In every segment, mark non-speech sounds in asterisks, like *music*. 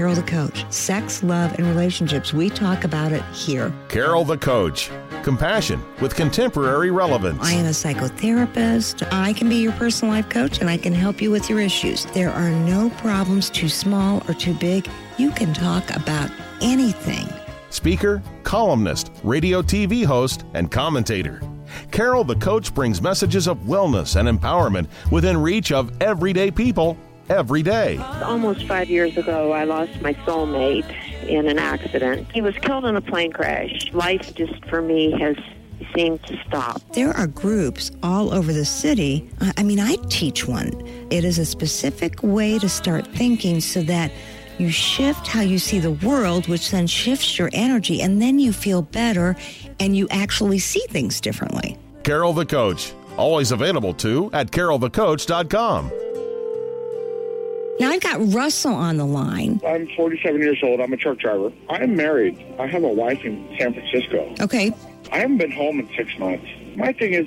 Carol the Coach. Sex, love, and relationships. We talk about it here. Carol the Coach. Compassion with contemporary relevance. I am a psychotherapist. I can be your personal life coach and I can help you with your issues. There are no problems too small or too big. You can talk about anything. Speaker, columnist, radio TV host, and commentator. Carol the Coach brings messages of wellness and empowerment within reach of everyday people every day. Almost five years ago, I lost my soulmate in an accident. He was killed in a plane crash. Life just for me has seemed to stop. There are groups all over the city. I mean, I teach one. It is a specific way to start thinking so that you shift how you see the world, which then shifts your energy, and then you feel better and you actually see things differently. Carol the Coach, always available to at carolthecoach.com. Now I've got Russell on the line. I'm 47 years old. I'm a truck driver. I am married. I have a wife in San Francisco. Okay. I haven't been home in six months. My thing is,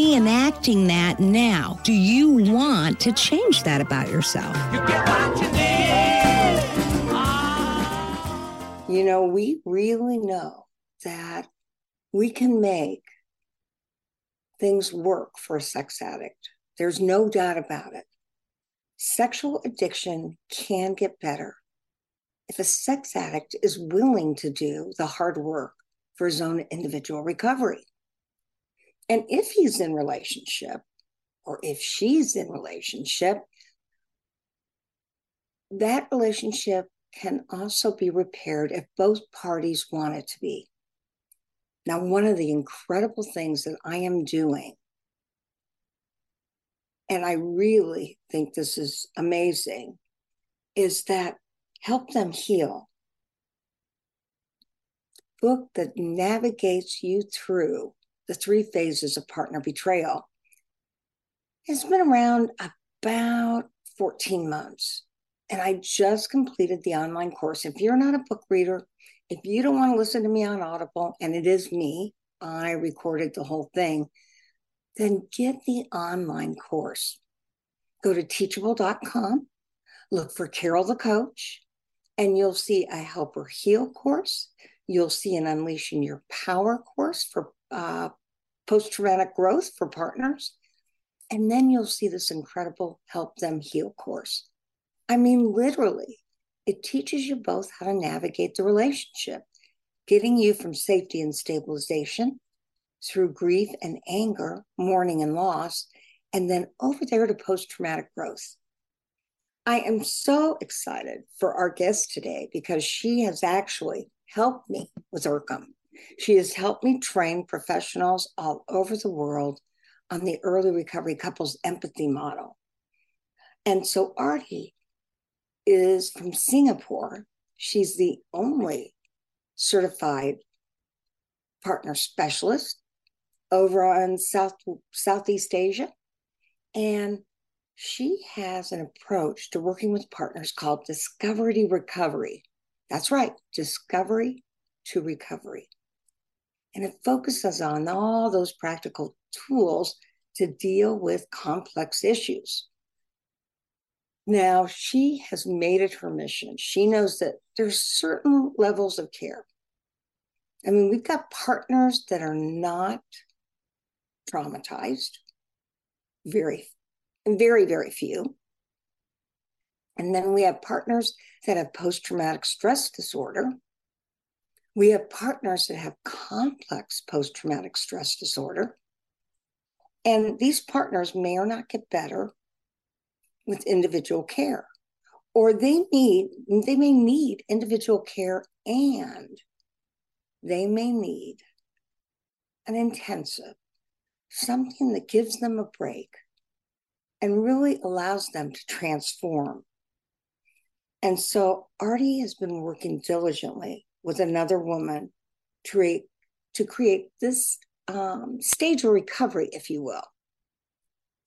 reenacting that now. Do you want to change that about yourself? You know, we really know that we can make things work for a sex addict. There's no doubt about it. Sexual addiction can get better if a sex addict is willing to do the hard work for his own individual recovery. And if he's in relationship or if she's in relationship, that relationship can also be repaired if both parties want it to be. Now, one of the incredible things that I am doing, and I really think this is amazing, is that help them heal. Book that navigates you through the three phases of partner betrayal. It's been around about 14 months. And I just completed the online course. If you're not a book reader, if you don't want to listen to me on Audible, and it is me, I recorded the whole thing, then get the online course. Go to teachable.com, look for Carol the Coach, and you'll see a Help Her Heal course. You'll see an Unleashing Your Power course for uh, post traumatic growth for partners. And then you'll see this incredible Help Them Heal course. I mean, literally, it teaches you both how to navigate the relationship, getting you from safety and stabilization through grief and anger, mourning and loss, and then over there to post traumatic growth. I am so excited for our guest today because she has actually helped me with ERCEM. She has helped me train professionals all over the world on the early recovery couples empathy model. And so Aarti is from Singapore. She's the only certified partner specialist over on South Southeast Asia. And she has an approach to working with partners called discovery to recovery. That's right, discovery to recovery. And it focuses on all those practical tools to deal with complex issues. Now, she has made it her mission. She knows that there's certain levels of care. I mean, we've got partners that are not traumatized, very, very, very few. And then we have partners that have post traumatic stress disorder. We have partners that have complex post traumatic stress disorder. And these partners may or not get better with individual care or they need they may need individual care and they may need an intensive something that gives them a break and really allows them to transform And so Aarti has been working diligently with another woman to create, to create this um, stage of recovery, if you will.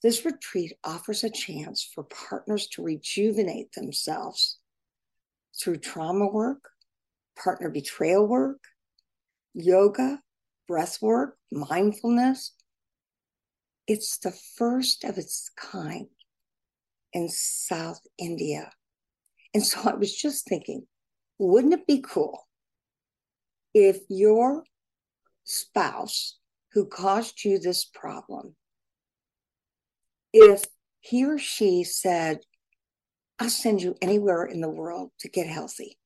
This retreat offers a chance for partners to rejuvenate themselves through trauma work, partner betrayal work, yoga, breath work, mindfulness. It's the first of its kind in South India. And so I was just thinking, wouldn't it be cool if your spouse who caused you this problem, if he or she said, I'll send you anywhere in the world to get healthy.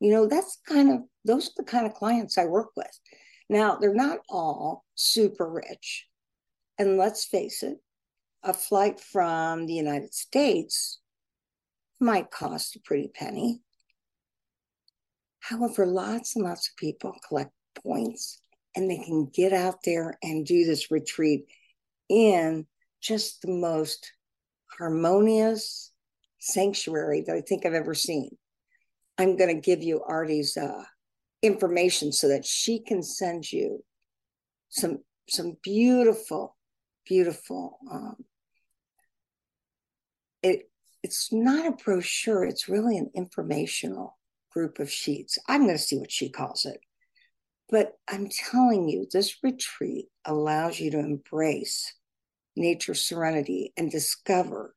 You know, that's kind of, those are the kind of clients I work with. Now, they're not all super rich. And let's face it, a flight from the United States might cost a pretty penny. However, lots and lots of people collect points and they can get out there and do this retreat in just the most harmonious sanctuary that I think I've ever seen. I'm going to give you Aarti's uh, information so that she can send you some some beautiful, beautiful. Um, it it's not a brochure; it's really an informational group of sheets. I'm going to see what she calls it. But I'm telling you, this retreat allows you to embrace nature's serenity and discover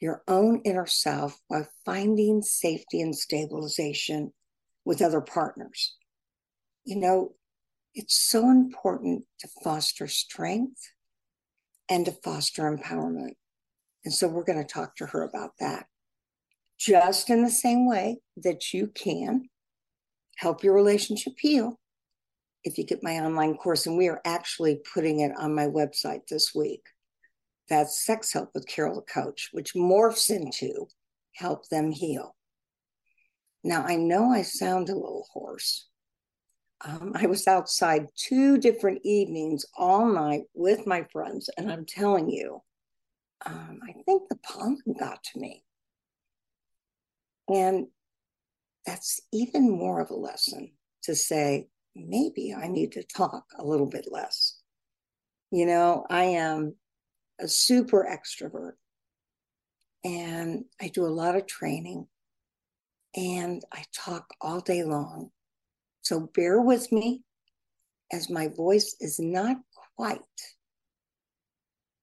your own inner self while finding safety and stabilization with other partners. You know, it's so important to foster strength and to foster empowerment. And so we're going to talk to her about that. Just in the same way that you can help your relationship heal if you get my online course, and we are actually putting it on my website this week. That's Sex Help with Carol the Coach, which morphs into Help Them Heal. Now, I know I sound a little hoarse. Um, I was outside two different evenings all night with my friends, and I'm telling you, um, I think the pollen got to me. And that's even more of a lesson to say, maybe I need to talk a little bit less. You know, I am a super extrovert and I do a lot of training and I talk all day long. So bear with me as my voice is not quite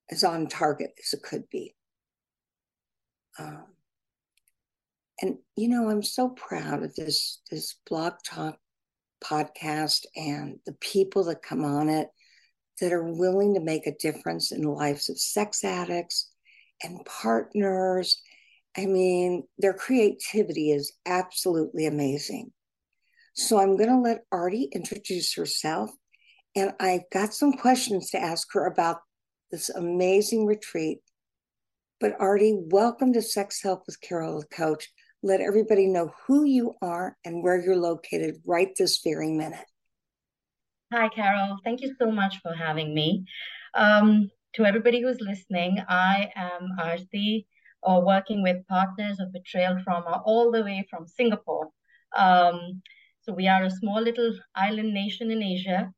as on target as it could be. Um, and you know, I'm so proud of this this blog talk podcast and the people that come on it that are willing to make a difference in the lives of sex addicts and partners. I mean, their creativity is absolutely amazing. So I'm going to let Aarti introduce herself. And I've got some questions to ask her about this amazing retreat. But Aarti, welcome to Sex Help with Carol the Coach. Let everybody know who you are and where you're located right this very minute. Hi, Carol. Thank you so much for having me. Um, to everybody who's listening, I am Aarti, or working with partners of betrayal trauma all the way from Singapore. Um, so we are a small little island nation in Asia,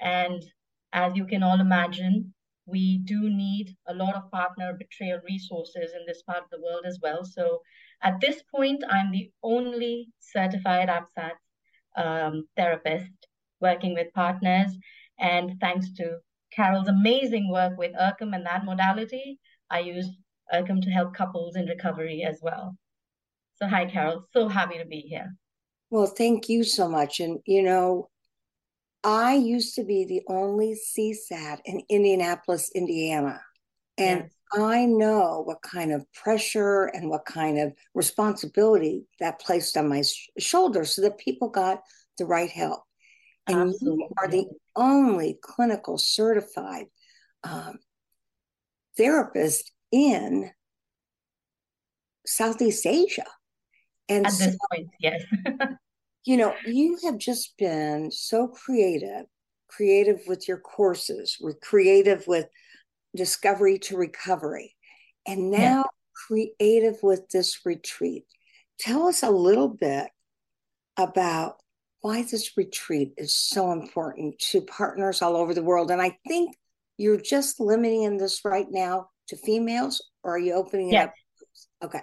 and as you can all imagine, we do need a lot of partner betrayal resources in this part of the world as well. So at this point, I'm the only certified APSATS um, therapist working with partners. And thanks to Carol's amazing work with ERCEM and that modality, I use ERCEM to help couples in recovery as well. So, hi, Carol. So happy to be here. Well, thank you so much. And, you know, I used to be the only CSAT in Indianapolis, Indiana. And yes. I know what kind of pressure and what kind of responsibility that placed on my sh- shoulders so that people got the right help. And Absolutely. you are the only clinical certified um, therapist in Southeast Asia. And at this so, point, yes. *laughs* you know, you have just been so creative, creative with your courses, with creative with discovery to recovery, and now creative with this retreat. tell us a little bit about why this retreat is so important to partners all over the world. And I think you're just limiting this right now to females, or are you opening it yes. up? Okay.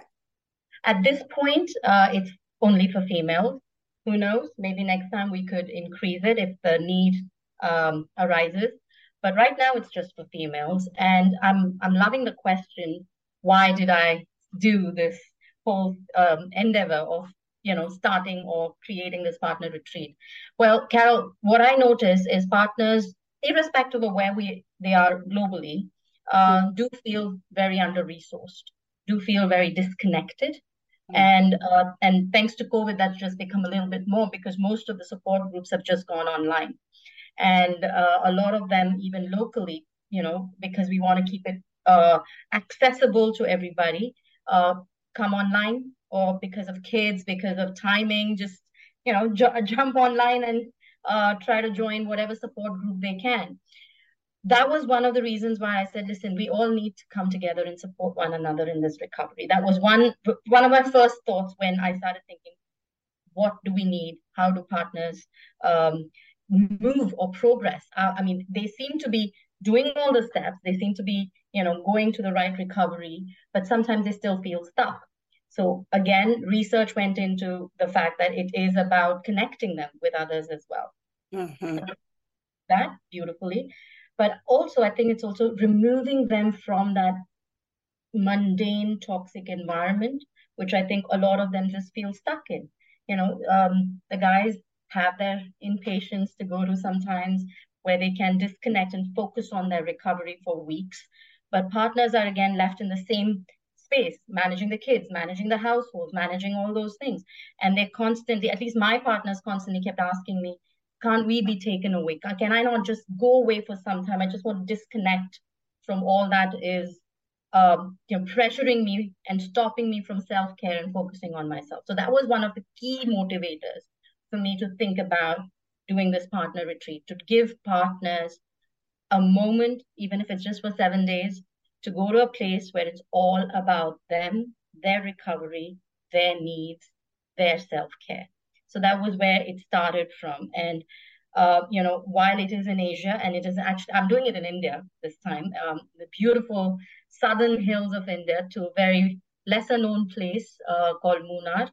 At this point, uh, it's only for females. Who knows? Maybe next time we could increase it if the need um, arises. But right now, it's just for females. And I'm I'm loving the question: Why did I do this whole um, endeavor of you know starting or creating this partner retreat? Well, Carol, what I notice is partners, irrespective of where we they are globally, uh, do feel very under resourced, do feel very disconnected Mm. And uh, and thanks to COVID, that's just become a little bit more because most of the support groups have just gone online, and uh, a lot of them even locally, you know, because we want to keep it uh, accessible to everybody, uh, come online or because of kids, because of timing, just you know, j- jump online and uh, try to join whatever support group they can that was one of the reasons why I said, listen, we all need to come together and support one another in this recovery. That was one one of my first thoughts when I started thinking, what do we need? How do partners um, move or progress? Uh, I mean, they seem to be doing all the steps. They seem to be, you know, going to the right recovery, but sometimes they still feel stuck. So again, research went into the fact that it is about connecting them with others as well. Mm-hmm. That beautifully but also i think it's also removing them from that mundane toxic environment which i think a lot of them just feel stuck in. You know um, the guys have their inpatients to go to sometimes where they can disconnect and focus on their recovery for weeks. But partners are again left in the same space managing the kids managing the household managing all those things. And they're constantly at least my partners constantly kept asking me can't we be taken away? Can I not just go away for some time? I just want to disconnect from all that is um, you know, pressuring me and stopping me from self care and focusing on myself. So that was one of the key motivators for me to think about doing this partner retreat to give partners a moment, even if it's just for seven days, to go to a place where it's all about them, their recovery, their needs, their self care. So that was where it started from. And uh, you know, while it is in Asia and it is actually, I'm doing it in India this time, um, the beautiful southern hills of India to a very lesser known place uh, called Munnar.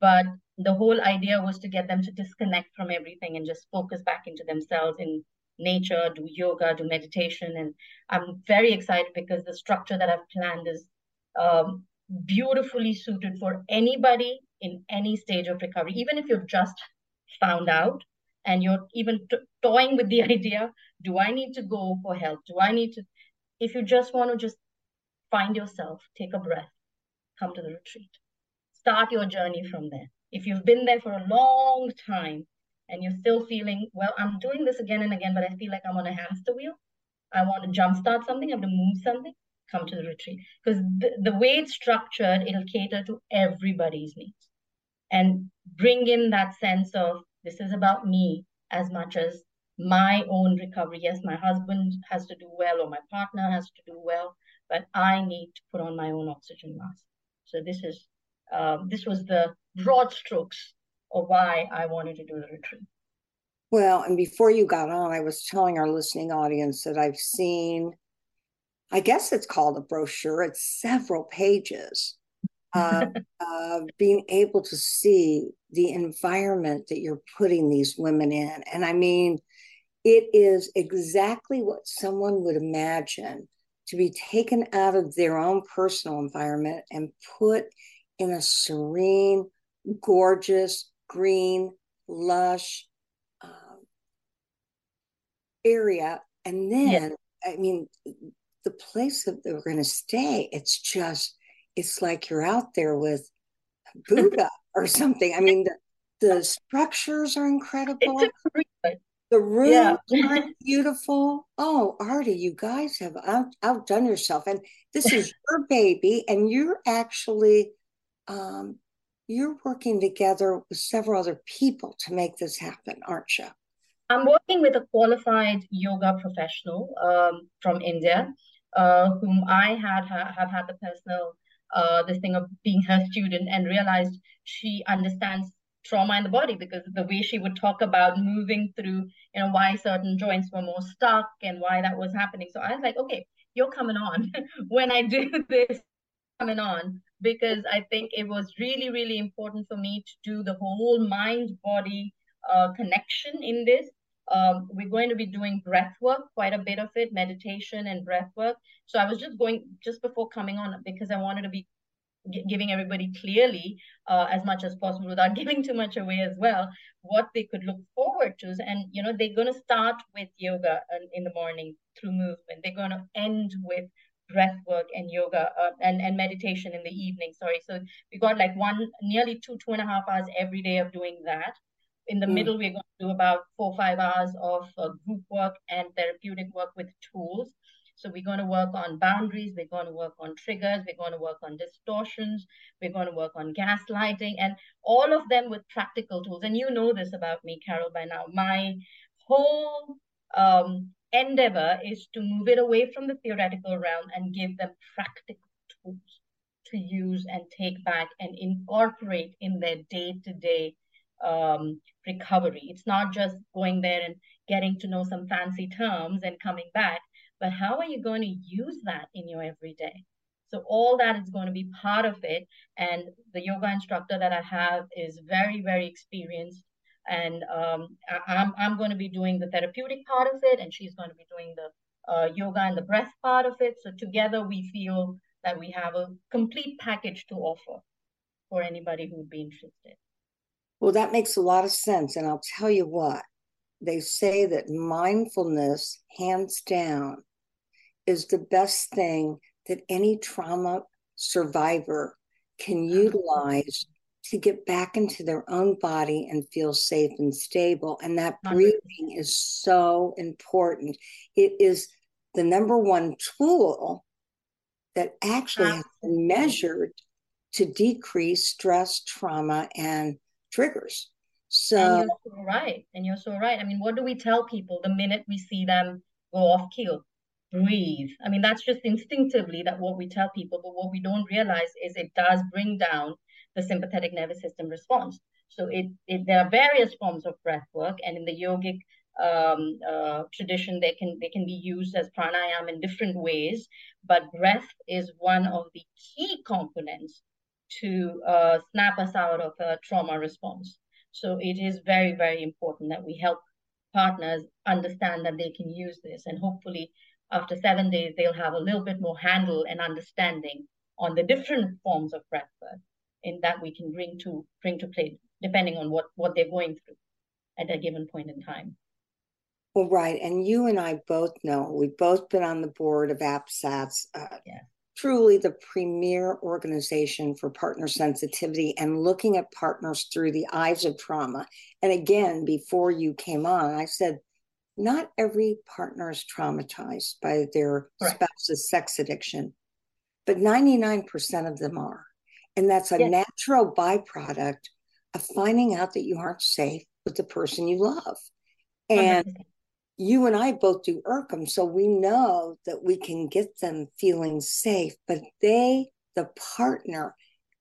But the whole idea was to get them to disconnect from everything and just focus back into themselves in nature, do yoga, do meditation. And I'm very excited because the structure that I've planned is um, beautifully suited for anybody in any stage of recovery, even if you've just found out and you're even toying with the *laughs* idea do I need to go for help? Do I need to? If you just want to just find yourself, take a breath, come to the retreat. Start your journey from there. If you've been there for a long time and you're still feeling, well, I'm doing this again and again, but I feel like I'm on a hamster wheel. I want to jumpstart something, I have to move something come to the retreat. Because the, the way it's structured it'll cater to everybody's needs. And bring in that sense of this is about me as much as my own recovery. Yes my husband has to do well or my partner has to do well but i need to put on my own oxygen mask. So this is uh, this was the broad strokes of why i wanted to do the retreat. Well and before you got on i was telling our listening audience that i've seen I guess it's called a brochure. It's several pages *laughs* of being able to see the environment that you're putting these women in. And I mean, it is exactly what someone would imagine to be taken out of their own personal environment and put in a serene, gorgeous, green, lush um, area. And then, yeah. I mean, the place that they're going to stay. It's just, it's like you're out there with Buddha *laughs* or something. I mean, the, the structures are incredible. The rooms yeah. are beautiful. Oh, Aarti, you guys have out, outdone yourself. And this is *laughs* your baby, and you're actually um, you're working together with several other people to make this happen, aren't you? I'm working with a qualified yoga professional um, from India, uh, whom I had ha- have had the personal uh, this thing of being her student and realized she understands trauma in the body because the way she would talk about moving through, you know, why certain joints were more stuck and why that was happening. So I was like, okay, you're coming on *laughs* when I do *laughs* this coming on because I think it was really, really important for me to do the whole mind body uh, connection in this. Um, we're going to be doing breath work, quite a bit of it, meditation and breath work. So I was just going just before coming on because I wanted to be giving everybody clearly uh, as much as possible without *laughs* giving too much away as well what they could look forward to. And you know they're going to start with yoga in the morning through movement. They're going to end with breath work and yoga uh, and, and meditation in the evening sorry. So we got like one nearly two two and a half hours every day of doing that in the mm. middle we're going to do about four five hours of uh, group work and therapeutic work with tools so we're going to work on boundaries, we're going to work on triggers, we're going to work on distortions, we're going to work on gaslighting, and all of them with practical tools. And you know this about me, Carol, by now. My whole um, endeavor is to move it away from the theoretical realm and give them practical tools to use and take back and incorporate in their day-to-day um, recovery. It's not just going there and getting to know some fancy terms and coming back but how are you going to use that in your everyday? So all that is going to be part of it. And the yoga instructor that I have is very, very experienced. And um, I, am I'm, I'm going to be doing the therapeutic part of it, and she's going to be doing the uh, yoga and the breath part of it. So together we feel that we have a complete package to offer for anybody who would be interested. Well, that makes a lot of sense. And I'll tell you what, they say that mindfulness, hands down, is the best thing that any trauma survivor can utilize to get back into their own body and feel safe and stable. And that breathing is so important. It is the number one tool that actually has been measured to decrease stress, trauma, and triggers. So, and you're so right. And you're so right. I mean, what do we tell people the minute we see them go off keel? breathe. I mean, that's just instinctively that what we tell people, but what we don't realize is it does bring down the sympathetic nervous system response. So it, it there are various forms of breath work, and in the yogic um, uh, tradition, they can they can be used as pranayama in different ways. But breath is one of the key components to uh, snap us out of a trauma response. So it is very very important that we help partners understand that they can use this, and hopefully after seven days, they'll have a little bit more handle and understanding on the different forms of breath work in that we can bring to bring to play depending on what what they're going through at a given point in time. Well, right, and you and I both know we've both been on the board of APSATS. Uh, yeah. Truly the premier organization for partner sensitivity and looking at partners through the eyes of trauma. And again, before you came on, I said not every partner is traumatized by their right. spouse's sex addiction, but 99% of them are. And that's a yes. natural byproduct of finding out that you aren't safe with the person you love. And 100%. You and I both do ERCEM, so we know that we can get them feeling safe, but they, the partner,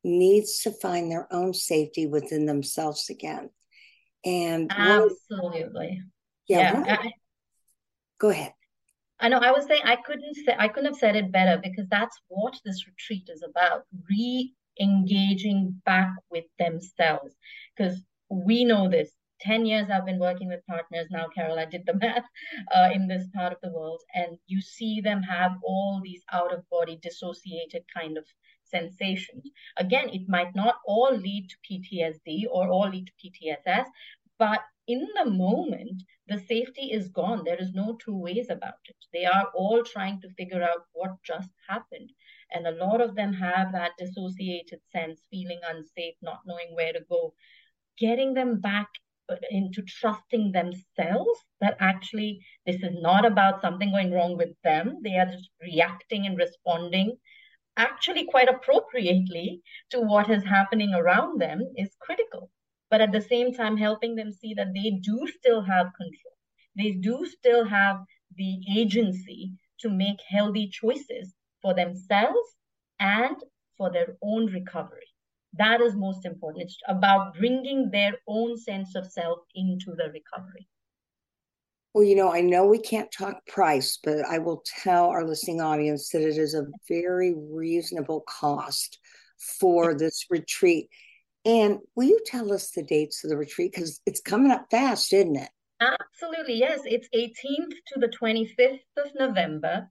needs to find their own safety within themselves again. And absolutely. Yeah, yeah I, go ahead. I know i was saying i couldn't say i couldn't have said it better because that's what this retreat is about re-engaging back with themselves because we know this 10 years i've been working with partners now carol i did the *laughs* math uh, in this part of the world and you see them have all these out of body dissociated kind of sensations again it might not all lead to ptsd or all lead to ptss but in the moment, the safety is gone. There is no two ways about it. They are all trying to figure out what just happened. And a lot of them have that dissociated sense, feeling unsafe, not knowing where to go. Getting them back into trusting themselves that actually this is not about something going wrong with them. They are just reacting and responding actually quite appropriately to what is happening around them is critical but at the same time helping them see that they do still have control they do still have the agency to make healthy choices for themselves and for their own recovery. That is most important. It's about bringing their own sense of self into the recovery. Well, you know, I know we can't talk price, but I will tell our listening audience that it is a very reasonable cost for this retreat. And will you tell us the dates of the retreat? Because it's coming up fast, isn't it? Absolutely, yes. It's 18th to the 25th of November.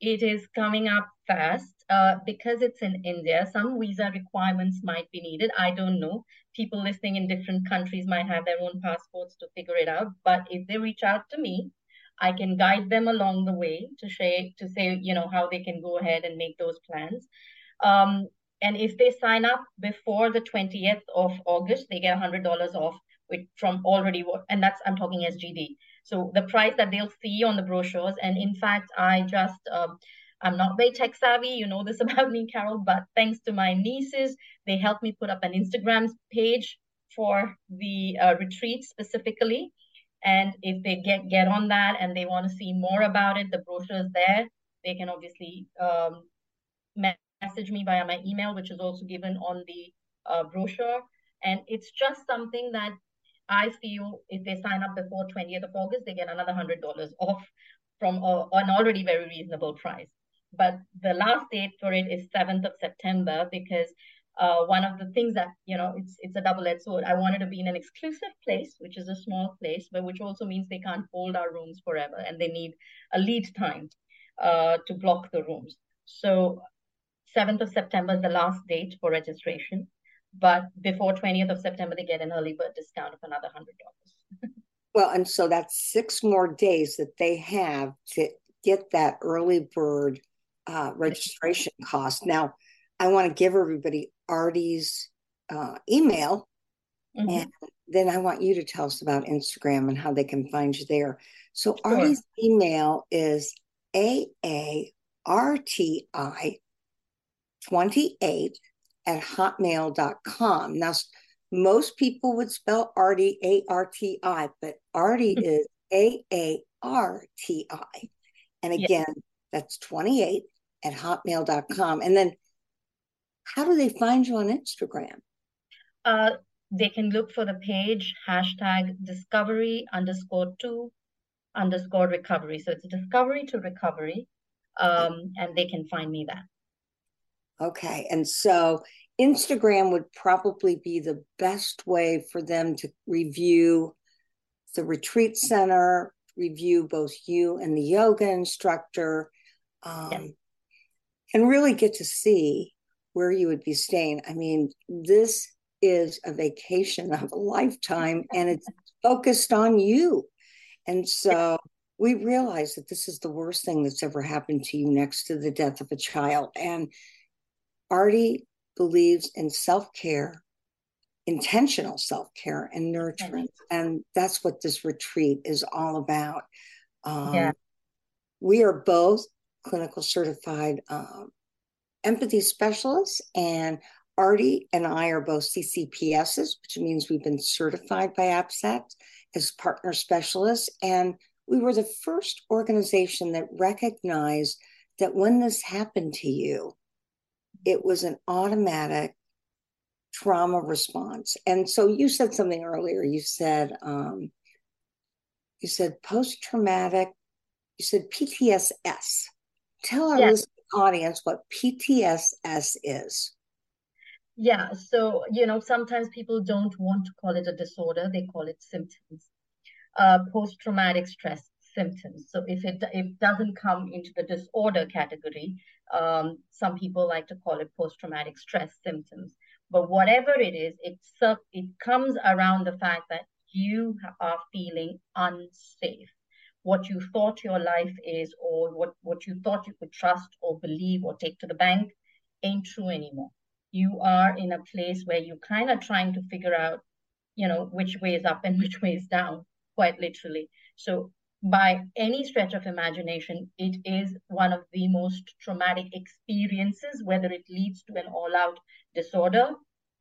It is coming up fast uh, because it's in India. Some visa requirements might be needed. I don't know. People listening in different countries might have their own passports to figure it out. But if they reach out to me, I can guide them along the way to say to say you know how they can go ahead and make those plans. Um, and if they sign up before the 20th of August, they get $100 off with, from already, and that's, I'm talking SGD. So the price that they'll see on the brochures. And in fact, I just, um, I'm not very tech savvy, you know this *laughs* about me, Carol, but thanks to my nieces, they helped me put up an Instagram page for the uh, retreat specifically. And if they get get on that and they want to see more about it, the brochure is there. They can obviously um, message me via my email, which is also given on the uh, brochure. And it's just something that I feel if they sign up before 20th of August, they get another $100 *laughs* off from a, an already very reasonable price. But the last date for it is 7th of September because uh, one of the things that, you know, it's it's a double-edged sword. I wanted to be in an exclusive place, which is a small place, but which also means they can't hold our rooms forever and they need a lead time uh, to block the rooms. So 7th of September is the last date for registration. But before 20th of September, they get an early bird discount of another $100. *laughs* well, and so that's six more days that they have to get that early bird uh, registration cost. Now, I want to give everybody Aarti's uh, email, mm-hmm. and then I want you to tell us about Instagram and how they can find you there. So, sure. Aarti's email is A A R T I 28 at hotmail.com. Now, most people would spell Aarti A R T I, but Artie hmm. is A A R T I. And again, yeah. That's 28 at hotmail.com. And then how do they find you on Instagram? Uh, they can look for the page hashtag discovery underscore two underscore recovery. So it's discovery to recovery. Um, and they can find me there. Okay. And so Instagram would probably be the best way for them to review the retreat center, review both you and the yoga instructor, um, and really get to see where you would be staying. I mean, this is a vacation of a lifetime and it's focused on you. And so we realize that this is the worst thing that's ever happened to you next to the death of a child. And Aarti believes in self care, intentional self care, and nurturing. And that's what this retreat is all about. Um, yeah. We are both clinical certified um, empathy specialists, and Aarti and I are both CCPSs, which means we've been certified by APSATS as partner specialists. And we were the first organization that recognized that when this happened to you, it was an automatic trauma response. And so you said something earlier. You said, um, you said post traumatic, you said PTSS. Tell our yes. audience what PTSS is. Yeah, so you know, sometimes people don't want to call it a disorder, they call it symptoms. Uh, post traumatic stress symptoms. So if it it doesn't come into the disorder category, um, some people like to call it post-traumatic stress symptoms. But whatever it is, it's it comes around the fact that you are feeling unsafe. What you thought your life is, or what, what you thought you could trust or believe or take to the bank, ain't true anymore. You are in a place where you're kind of trying to figure out, you know, which way is up and *laughs* which way is down, quite literally. So by any stretch of imagination, it is one of the most traumatic experiences, whether it leads to an all out disorder.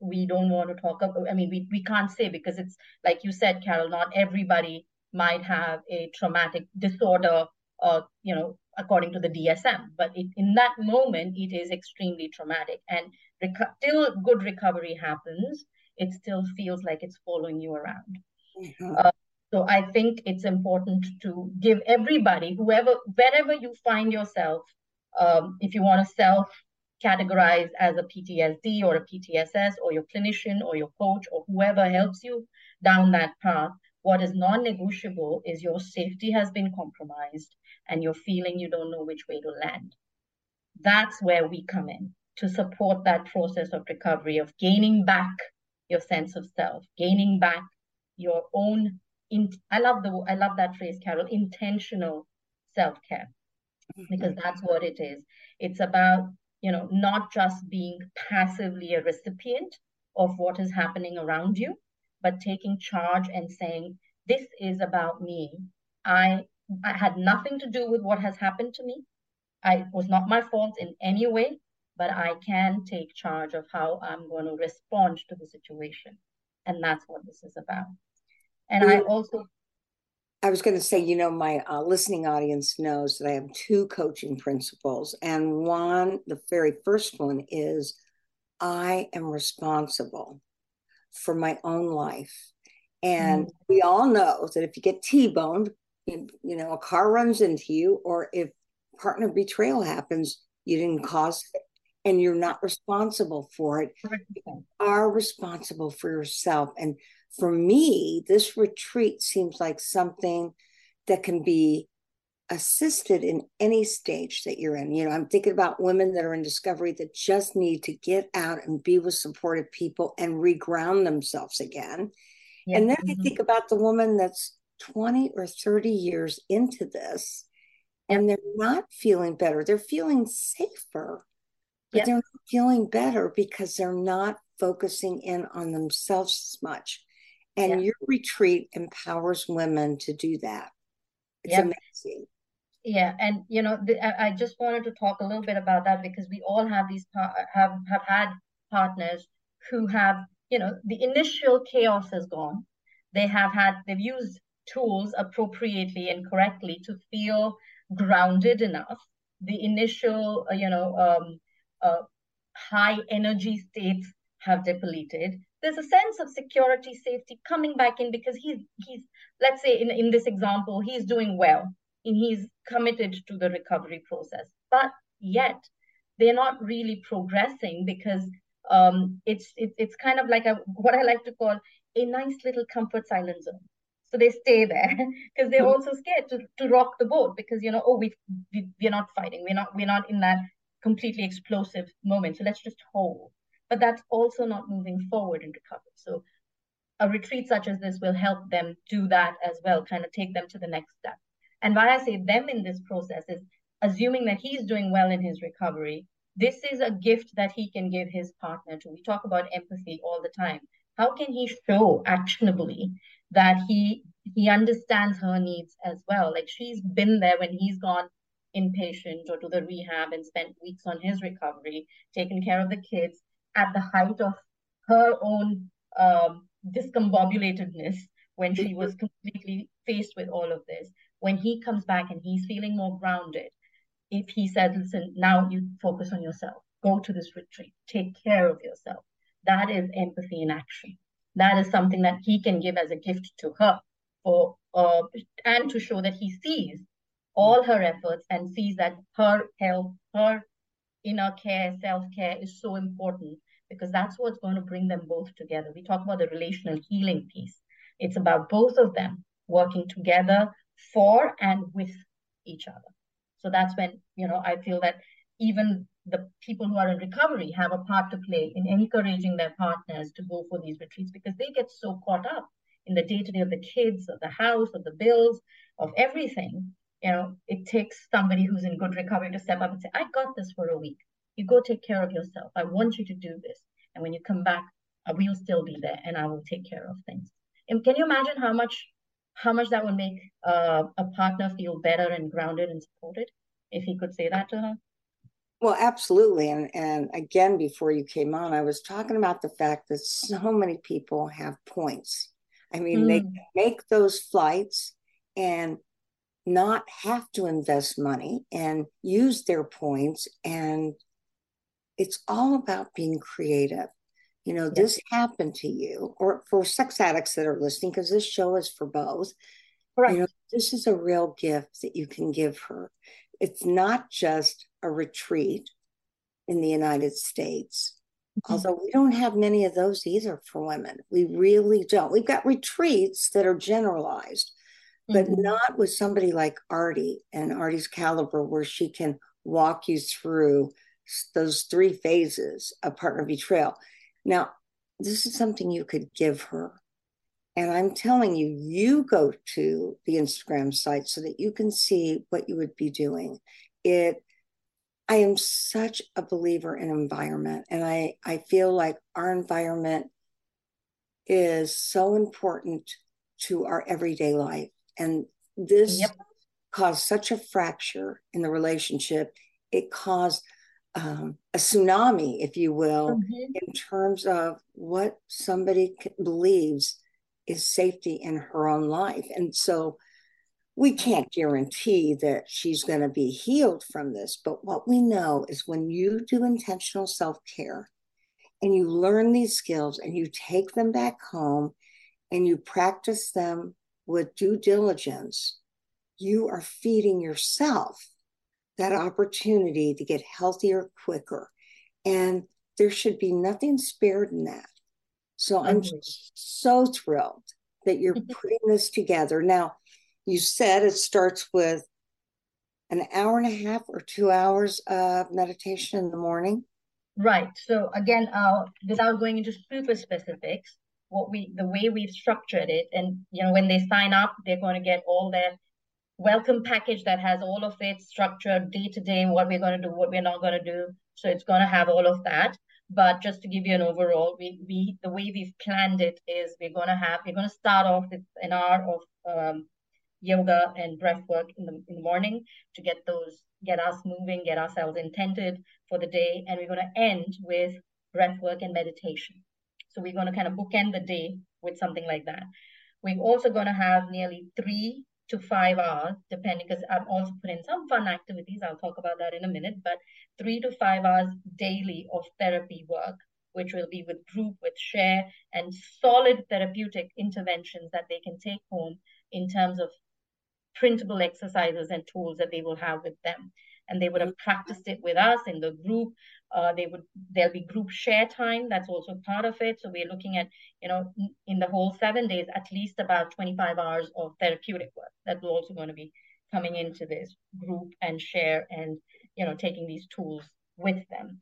We don't want to talk about, I mean, we, we can't say because it's like you said, Carol, not everybody might have a traumatic disorder or, you know, according to the DSM. But it, in that moment, it is extremely traumatic. And reco- till good recovery happens, it still feels like it's following you around. Mm-hmm. Uh, so I think it's important to give everybody, whoever, wherever you find yourself, um, if you want to self categorize as a PTSD or a PTSS or your clinician or your coach or whoever helps you down that path, what is non negotiable is your safety has been compromised and you're feeling you don't know which way to land. That's where we come in to support that process of recovery, of gaining back your sense of self, gaining back your own. In, I love the I love that phrase, Carol. Intentional self care, because mm-hmm. that's what it is. It's about you know not just being passively a recipient of what is happening around you, but taking charge and saying, "This is about me. I I had nothing to do with what has happened to me. I was not my fault in any way, but I can take charge of how I'm going to respond to the situation. And that's what this is about. And I also. I was going to say, you know, my uh, listening audience knows that I have two coaching principles. And one, the very first one is I am responsible for my own life. And mm. we all know that if you get T boned, you know a car runs into you or if partner betrayal happens you didn't cause it and you're not responsible for it you are responsible for yourself and for me this retreat seems like something that can be assisted in any stage that you're in you know i'm thinking about women that are in discovery that just need to get out and be with supportive people and reground themselves again yeah. and then mm-hmm. i think about the woman that's 20 or 30 years into this and they're not feeling better. They're feeling safer, but yep. they're not feeling better because they're not focusing in on themselves as much. And yep. your retreat empowers women to do that. It's yep. amazing. Yeah, and you know, the, I just wanted to talk a little bit about that because we all have these have have had partners who have, you know, the initial chaos is gone. They have had they've used tools appropriately and correctly to feel grounded enough. The initial, uh, you know, um, uh, high energy states have depleted. There's a sense of security, safety coming back in because he's he's let's say in, in this example, he's doing well and he's committed to the recovery process. But yet they're not really progressing because um, it's it, it's kind of like a what I like to call a nice little comfort silent zone. So they stay there *laughs* because they're hmm. also scared to, to rock the boat because you know, oh, we, we we're not fighting, we're not we're not in that completely explosive moment. So let's just hold. But that's also not moving forward in recovery. So a retreat such as this will help them do that as well, kind of take them to the next step. And why I say them in this process is assuming that he's doing well in his recovery, this is a gift that he can give his partner to. We talk about empathy all the time. How can he show actionably that he he understands her needs as well. Like she's been there when he's gone inpatient or to the rehab and spent weeks on his recovery, taking care of the kids at the height of her own um, discombobulatedness when she was completely faced with all of this. When he comes back and he's feeling more grounded, if he says, listen, now you focus on yourself, go to this retreat, take care of yourself, that is empathy in action. That is something that he can give as a gift to her for uh, and to show that he sees all her efforts and sees that her health her inner care self-care is so important because that's what's going to bring them both together. We talk about the relational healing piece. It's about both of them working together for and with each other so that's when you know i feel that even the people who are in recovery have a part to play in encouraging their partners to go for these retreats because they get so caught up in the day to day of the kids, of the house, of the bills, of everything. You know, it takes somebody who's in good recovery to step up and say, I got this for a week. You go take care of yourself. I want you to do this. And when you come back, uh, I will still be there and I will take care of things. And can you imagine how much how much that would make uh, a partner feel better and grounded and supported if he could say that to her? Well, absolutely. And and again, before you came on, I was talking about the fact that so many people have points. I mean, mm. they make those flights and not have to invest money and use their points. And it's all about being creative. You know, this happened to you, or for sex addicts that are listening, because this show is for both. Right. You know, this is a real gift that you can give her. It's not just a retreat in the United States. Mm-hmm. Although we don't have many of those either for women. We really don't. We've got retreats that are generalized, but mm-hmm. not with somebody like Aarti and Aarti's caliber, where she can walk you through those three phases of partner betrayal. Now, this is something you could give her. And I'm telling you, you go to the Instagram site so that you can see what you would be doing. It I am such a believer in environment and I I feel like our environment is so important to our everyday life and this yep. caused such a fracture in the relationship it caused um, a tsunami if you will mm-hmm. in terms of what somebody believes is safety in her own life and so we can't guarantee that she's going to be healed from this. But what we know is when you do intentional self care and you learn these skills and you take them back home and you practice them with due diligence, you are feeding yourself that opportunity to get healthier quicker. And there should be nothing spared in that. So I'm so thrilled that you're putting this together. Now, you said it starts with an hour and a half or two hours of meditation in the morning. Right. So again, uh, without going into super specifics, what we the way we've structured it, and you know, when they sign up, they're going to get all their welcome package that has all of it structured day to day, what we're going to do, what we're not going to do. So it's going to have all of that. But just to give you an overall, we we the way we've planned it is we're going to have we're going to start off with an hour of um, yoga and breath work in the, in the morning to get those get us moving get ourselves intended for the day and we're going to end with breath work and meditation so we're going to kind of bookend the day with something like that we're also going to have nearly three to five hours depending because i've also put in some fun activities. I'll talk about that in a minute but three to five hours daily of therapy work which will be with group with share and solid therapeutic interventions that they can take home in terms of printable exercises and tools that they will have with them and they would have practiced it with us in the group. Uh, they would there'll be group share time. That's also part of it. So we're looking at you know in the whole seven days at least about 25 hours of therapeutic work that's also going to be coming into this group and share and you know taking these tools with them.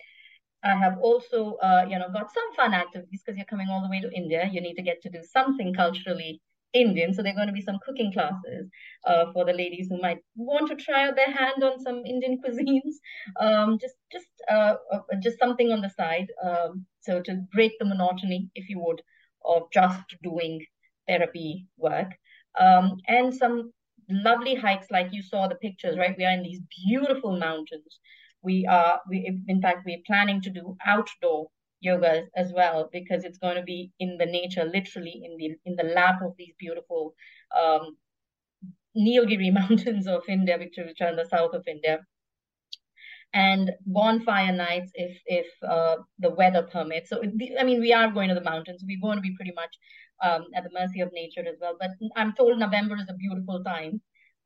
I have also, uh, you know, got some fun activities because you're coming all the way to India. You need to get to do something culturally Indian. So there are going to be some cooking classes uh, for the ladies who might want to try out their hand on some Indian *laughs* cuisines. Um, just just uh, uh, just something on the side. Um, so to break the monotony, if you would, of just doing therapy work. Um, and some lovely hikes like you saw the pictures, right? We are in these beautiful mountains. We are, we, in fact, we're planning to do outdoor yoga as well because it's going to be in the nature literally in the in the lap of these beautiful um Nilgiri *laughs* mountains of India which, which are in the south of India. And bonfire nights if if uh, the weather permits. So I mean we are going to the mountains. We're going to be pretty much um, at the mercy of nature as well. But I'm told November is a beautiful time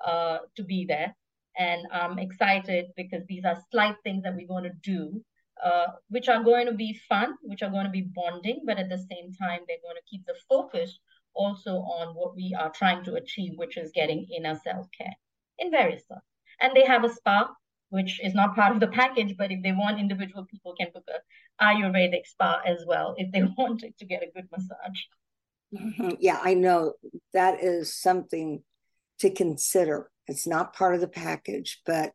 uh, to be there. And I'm excited because these are slight things that we're going to do uh, which are going to be fun, which are going to be bonding, but at the same time, they're going to keep the focus also on what we are trying to achieve, which is getting inner self care in various stuff. And they have a spa, which is not part of the package, but if they want, individual people can book a Ayurvedic spa as well if they *laughs* wanted to get a good massage. Mm-hmm. Yeah, I know that is something to consider. It's not part of the package, but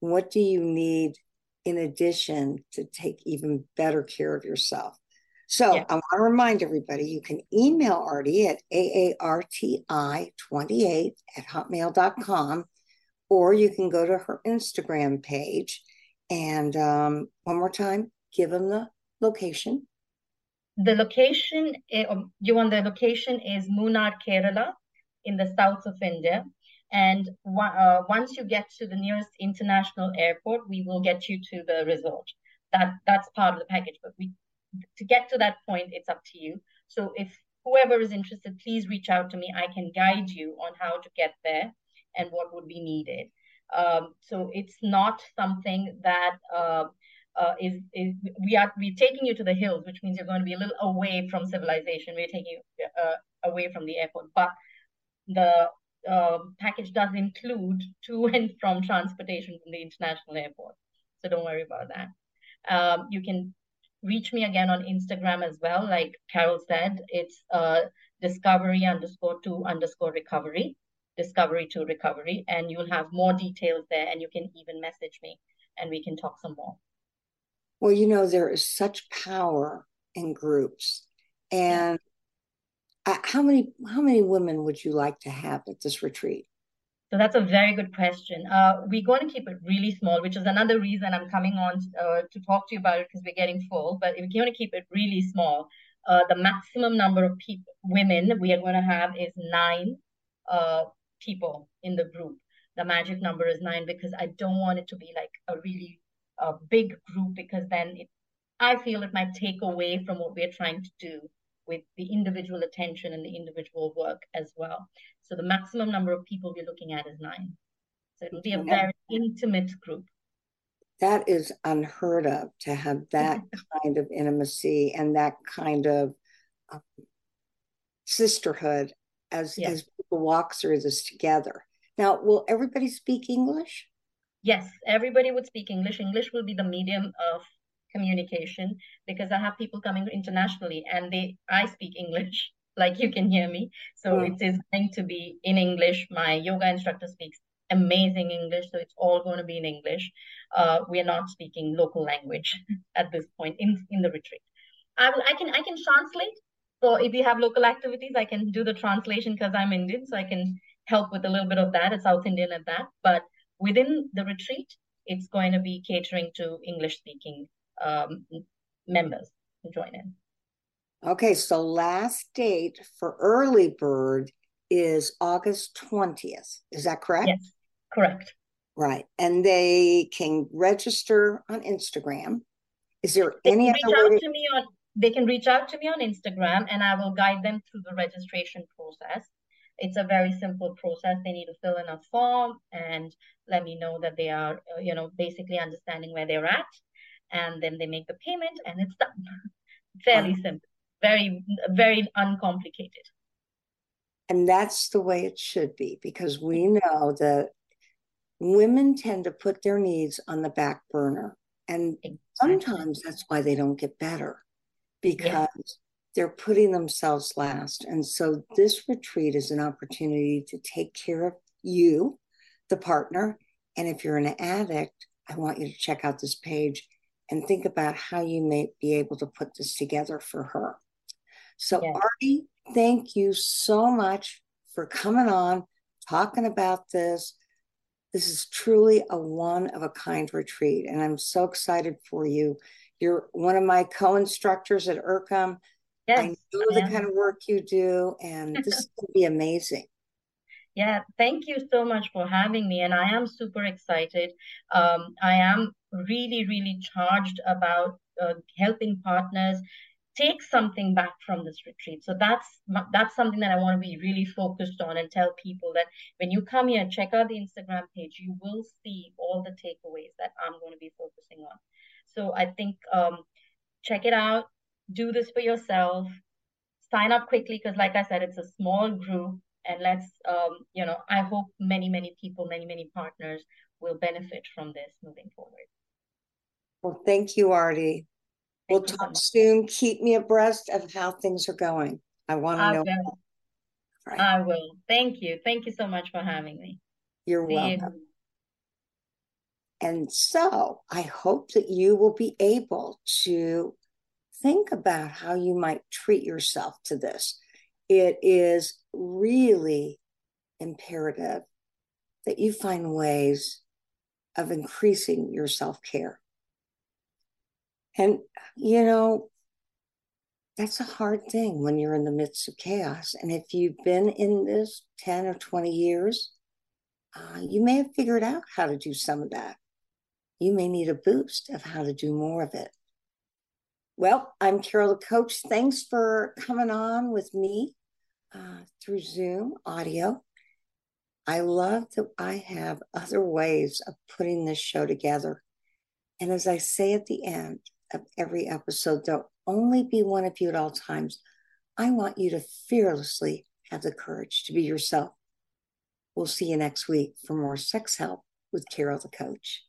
what do you need in addition to take even better care of yourself. So yeah. I want to remind everybody you can email Aarti at aarti28 at hotmail.com, or you can go to her Instagram page. And um, one more time, give them the location. The location, eh, um, you want the location is Munnar, Kerala, in the south of India. And uh, once you get to the nearest international airport, we will get you to the resort. That that's part of the package. But we to get to that point, it's up to you. So if whoever is interested, please reach out to me. I can guide you on how to get there and what would be needed. Um, so it's not something that uh, uh, is is we are we're taking you to the hills, which means you're going to be a little away from civilization. We're taking you uh, away from the airport, but the uh, package does include to and from transportation from the international airport. So don't worry about that. Um, you can reach me again on Instagram as well. Like Carol said, it's uh, discovery underscore two underscore recovery, discovery to recovery, and you'll have more details there. And you can even message me, and we can talk some more. Well, you know, there is such power in groups, and uh, how many how many women would you like to have at this retreat? So that's a very good question. Uh, we're going to keep it really small, which is another reason I'm coming on uh, to talk to you about it because we're getting full. But we're going to keep it really small. Uh, the maximum number of people, women, we are going to have is nine uh, people in the group. The magic number is nine because I don't want it to be like a really uh, big group because then it, I feel it might take away from what we're trying to do with the individual attention and the individual work as well. So the maximum number of people we're looking at is nine. So it'll be a very intimate group. That is unheard of to have that *laughs* kind of intimacy and that kind of um, sisterhood as yes. as people walk through this together. Now, will everybody speak English? Yes, everybody would speak English. English will be the medium of communication because I have people coming internationally and they I speak English *laughs* like you can hear me. So it is going to be in English. My yoga instructor speaks amazing English, so it's all going to be in English. Uh, we are not speaking local language *laughs* at this point in in the retreat. I, I can I can translate. So if you have local activities, I can do the translation because I'm Indian, so I can help with a little bit of that. a South Indian at that, but within the retreat, it's going to be catering to English speaking um, members to join in. Okay, so last date for early bird is August 20th. Is that correct? Yes, correct. Right. And they can register on Instagram. Is there they any other reach out to me on they can reach out to me on Instagram and I will guide them through the registration process. It's a very simple process. They need to fill in a form and let me know that they are, you know, basically understanding where they're at. And then they make the payment and it's done. *laughs* Fairly simple very, very uncomplicated. And that's the way it should be because we mm-hmm. know that women tend to put their needs on the back burner. And exactly. sometimes that's why they don't get better because yeah. they're putting themselves last. And so this retreat is an opportunity to take care of you, the partner. And if you're an addict, I want you to check out this page and think about how you may be able to put this together for her. So, yes. Aarti, thank you so much for coming on, talking about this. This is truly a one of a kind retreat, and I'm so excited for you. You're one of my co instructors at ERCEM. Yes, I know I the kind of work you do, and this will be amazing. Yeah, thank you so much for having me. And I am super excited. Um, I am really, really charged about uh, helping partners take something back from this retreat so that's that's something that i want to be really focused on and tell people that when you come here check out the instagram page you will see all the takeaways that i'm going to be focusing on so i think um, check it out do this for yourself sign up quickly because like i said it's a small group and let's um, you know i hope many many people many many partners will benefit from this moving forward well thank you aarti We'll talk soon. Keep me abreast of how things are going. I want to know. Will. Right. I will. Thank you. Thank you so much for having me. You're See welcome. You. And so I hope that you will be able to think about how you might treat yourself to this. It is really imperative that you find ways of increasing your self care. And, you know, that's a hard thing when you're in the midst of chaos. And if you've been in this 10 or 20 years, uh, you may have figured out how to do some of that. You may need a boost of how to do more of it. Well, I'm Carol the coach. Thanks for coming on with me uh, through Zoom audio. I love that I have other ways of putting this show together. And as I say at the end of every episode, there'll only be one of you at all times. I want you to fearlessly have the courage to be yourself. We'll see you next week for more sex help with Carol the Coach.